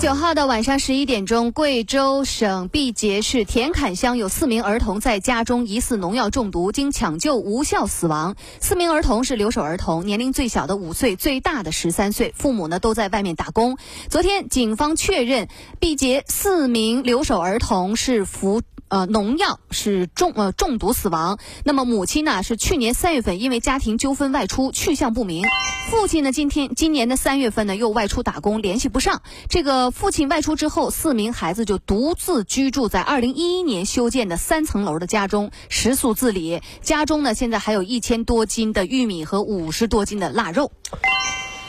九号的晚上十一点钟，贵州省毕节市田坎乡有四名儿童在家中疑似农药中毒，经抢救无效死亡。四名儿童是留守儿童，年龄最小的五岁，最大的十三岁，父母呢都在外面打工。昨天警方确认，毕节四名留守儿童是服。呃，农药是中呃中毒死亡。那么母亲呢是去年三月份因为家庭纠纷外出，去向不明。父亲呢今天今年的三月份呢又外出打工，联系不上。这个父亲外出之后，四名孩子就独自居住在二零一一年修建的三层楼的家中，食宿自理。家中呢现在还有一千多斤的玉米和五十多斤的腊肉。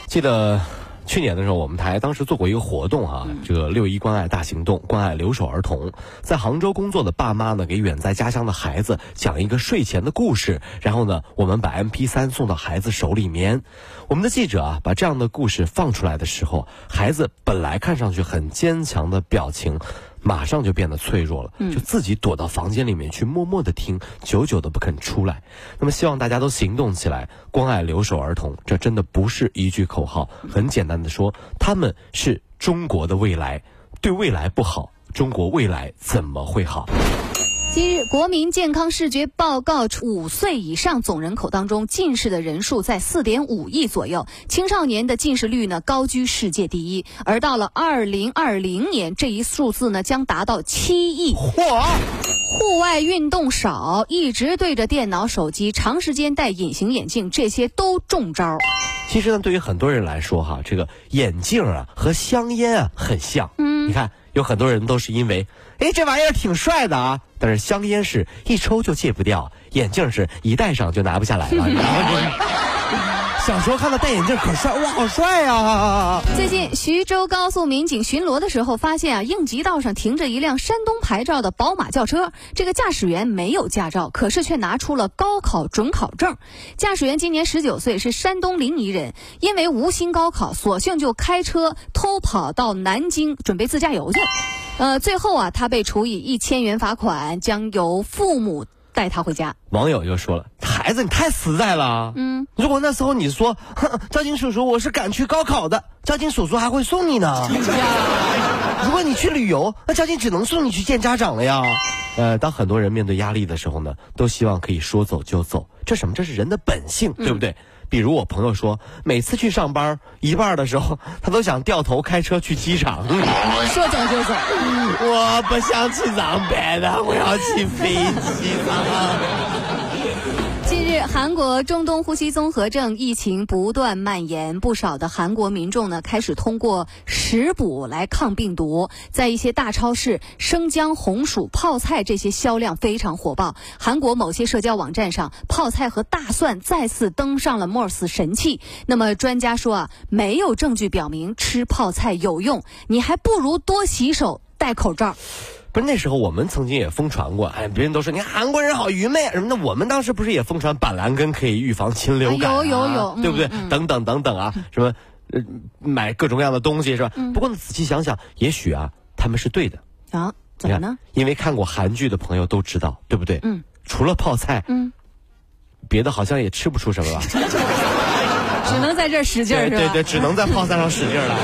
记得。去年的时候，我们台当时做过一个活动啊，这个六一关爱大行动，关爱留守儿童。在杭州工作的爸妈呢，给远在家乡的孩子讲一个睡前的故事，然后呢，我们把 M P 三送到孩子手里面。我们的记者啊，把这样的故事放出来的时候，孩子本来看上去很坚强的表情。马上就变得脆弱了，就自己躲到房间里面去默默的听，久久的不肯出来。那么希望大家都行动起来，关爱留守儿童。这真的不是一句口号，很简单的说，他们是中国的未来。对未来不好，中国未来怎么会好？今日国民健康视觉报告，五岁以上总人口当中，近视的人数在四点五亿左右，青少年的近视率呢高居世界第一。而到了二零二零年，这一数字呢将达到七亿。嚯！户外运动少，一直对着电脑、手机，长时间戴隐形眼镜，这些都中招。其实呢，对于很多人来说，哈，这个眼镜啊和香烟啊很像。嗯，你看，有很多人都是因为。哎，这玩意儿挺帅的啊！但是香烟是一抽就戒不掉，眼镜是一戴上就拿不下来了。小时候看到戴眼镜可帅，哇，好帅呀！最近徐州高速民警巡逻的时候，发现啊，应急道上停着一辆山东牌照的宝马轿车，这个驾驶员没有驾照，可是却拿出了高考准考证。驾驶员今年十九岁，是山东临沂人，因为无心高考，索性就开车偷跑到南京，准备自驾游去。呃，最后啊，他被处以一千元罚款，将由父母带他回家。网友就说了：“孩子，你太实在了。嗯，如果那时候你说，交警叔叔，我是赶去高考的，交警叔叔还会送你呢。如果你去旅游，那交警只能送你去见家长了呀。呃，当很多人面对压力的时候呢，都希望可以说走就走，这什么？这是人的本性，对不对？”比如我朋友说，每次去上班一半的时候，他都想掉头开车去机场。说走就走，我不想去上班了，我要去飞机了。韩国中东呼吸综合症疫情不断蔓延，不少的韩国民众呢开始通过食补来抗病毒。在一些大超市，生姜、红薯、泡菜这些销量非常火爆。韩国某些社交网站上，泡菜和大蒜再次登上了 MOS 神器。那么专家说啊，没有证据表明吃泡菜有用，你还不如多洗手、戴口罩。不是那时候，我们曾经也疯传过，哎，别人都说你韩国人好愚昧什么的，我们当时不是也疯传板蓝根可以预防禽流感，有有有，对不对？等等等等啊，什么，呃，买各种各样的东西是吧？不过呢，仔细想想，也许啊，他们是对的啊？怎么呢？因为看过韩剧的朋友都知道，对不对？嗯。除了泡菜，嗯，别的好像也吃不出什么了，只能在这使劲儿，对对，只能在泡菜上使劲儿了。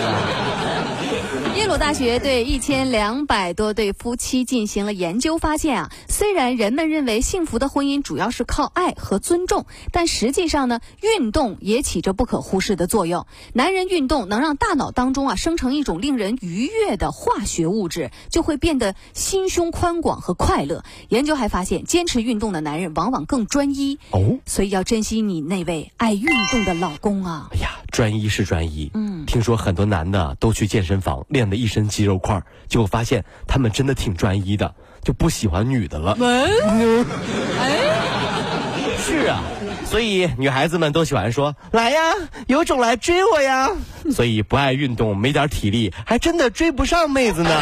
耶鲁大学对一千两百多对夫妻进行了研究，发现啊，虽然人们认为幸福的婚姻主要是靠爱和尊重，但实际上呢，运动也起着不可忽视的作用。男人运动能让大脑当中啊生成一种令人愉悦的化学物质，就会变得心胸宽广和快乐。研究还发现，坚持运动的男人往往更专一哦，所以要珍惜你那位爱运动的老公啊。哎呀。专一是专一，嗯，听说很多男的都去健身房练的一身肌肉块，结果发现他们真的挺专一的，就不喜欢女的了。哎，是啊，所以女孩子们都喜欢说：“来呀，有种来追我呀！”所以不爱运动、没点体力，还真的追不上妹子呢。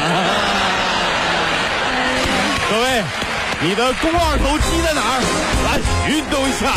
各位。你的肱二头肌在哪儿？来运动一下。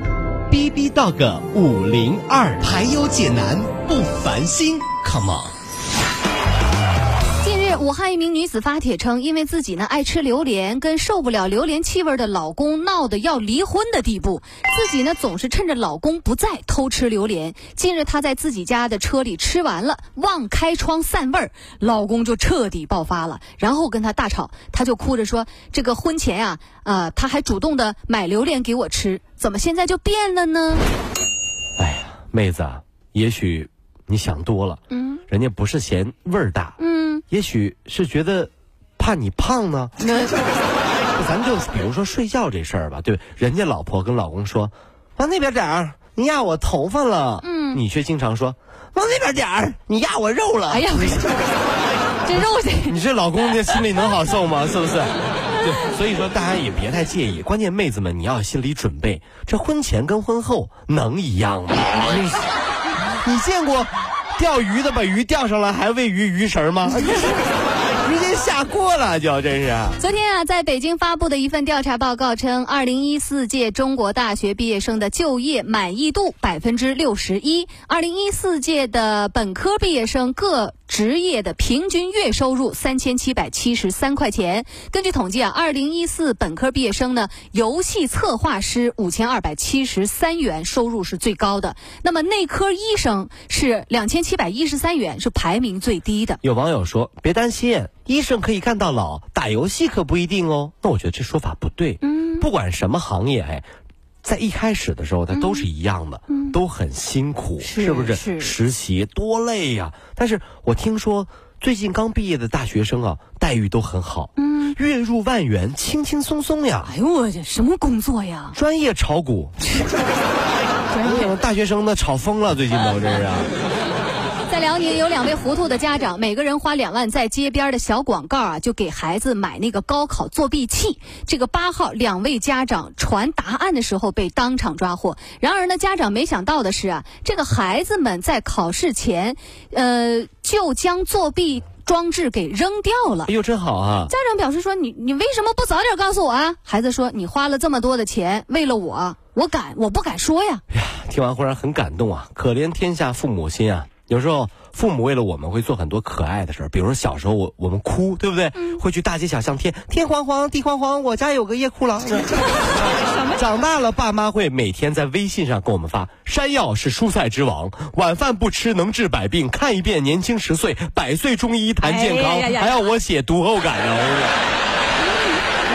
B B Dog 五零二，排忧解难不烦心，Come on。近日，武汉一名女子发帖称，因为自己呢爱吃榴莲，跟受不了榴莲气味的老公闹得要离婚的地步。自己呢总是趁着老公不在偷吃榴莲。近日，她在自己家的车里吃完了，忘开窗散味儿，老公就彻底爆发了，然后跟她大吵。她就哭着说：“这个婚前呀、啊，他还主动的买榴莲给我吃，怎么现在就变了呢哎呀，妹子啊，也许你想多了，嗯，人家不是嫌味儿大，？”嗯，也许是觉得怕你胖呢。那咱就比如说睡觉这事儿吧，对，人家老婆跟老公说：“往那边点儿，你压我头发了。”嗯你却经常说：“往那边点儿，你压我肉了。”哎呀，这肉这。你这老公这心里能好受吗？是不是？对，所以说大家也别太介意。关键妹子们，你要有心理准备，这婚前跟婚后能一样吗？你你见过钓鱼的把鱼钓上来还喂鱼鱼食吗？接下锅了就，真是。昨天啊，在北京发布的一份调查报告称，二零一四届中国大学毕业生的就业满意度百分之六十一，二零一四届的本科毕业生各职业的平均月收入三千七百七十三块钱。根据统计啊，二零一四本科毕业生呢，游戏策划师五千二百七十三元，收入是最高的。那么内科医生是两千七百一十三元，是排名最低的。有网友说：“别担心，医生可以干到老，打游戏可不一定哦。”那我觉得这说法不对。嗯，不管什么行业，哎，在一开始的时候，它都是一样的，都很辛苦，嗯是不是？是实习多累呀、但是我听说最近刚毕业的大学生啊，待遇都很好，嗯，月入万元，轻轻松松呀。哎呦我这什么工作呀？专业炒股，专业大学生呢炒疯了，最近都这是啊。在辽宁有两位糊涂的家长，每个人花两万，在街边的小广告啊，就给孩子买那个高考作弊器。这个八号，两位家长传答案的时候被当场抓获。然而呢，家长没想到的是啊，这个孩子们在考试前，呃，就将作弊装置给扔掉了哎。呦，真好啊！家长表示说：“你你为什么不早点告诉我啊？”孩子说：“你花了这么多的钱，为了我，我敢，我不敢说呀。呀听完忽然很感动啊！可怜天下父母心啊！有时候父母为了我们会做很多可爱的事儿，比如说小时候我我们哭，对不对？会去大街小巷贴天黄黄地黄黄，我家有个夜哭郎。长大了，爸妈会每天在微信上给我们发：山药是蔬菜之王，晚饭不吃能治百病，看一遍年轻十岁，百岁中医谈健康。哎呀呀呀还要我写读后感啊！我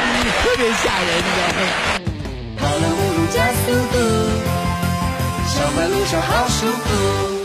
跟你讲 特别吓人的。跑了五路加速度，上班路上好舒服。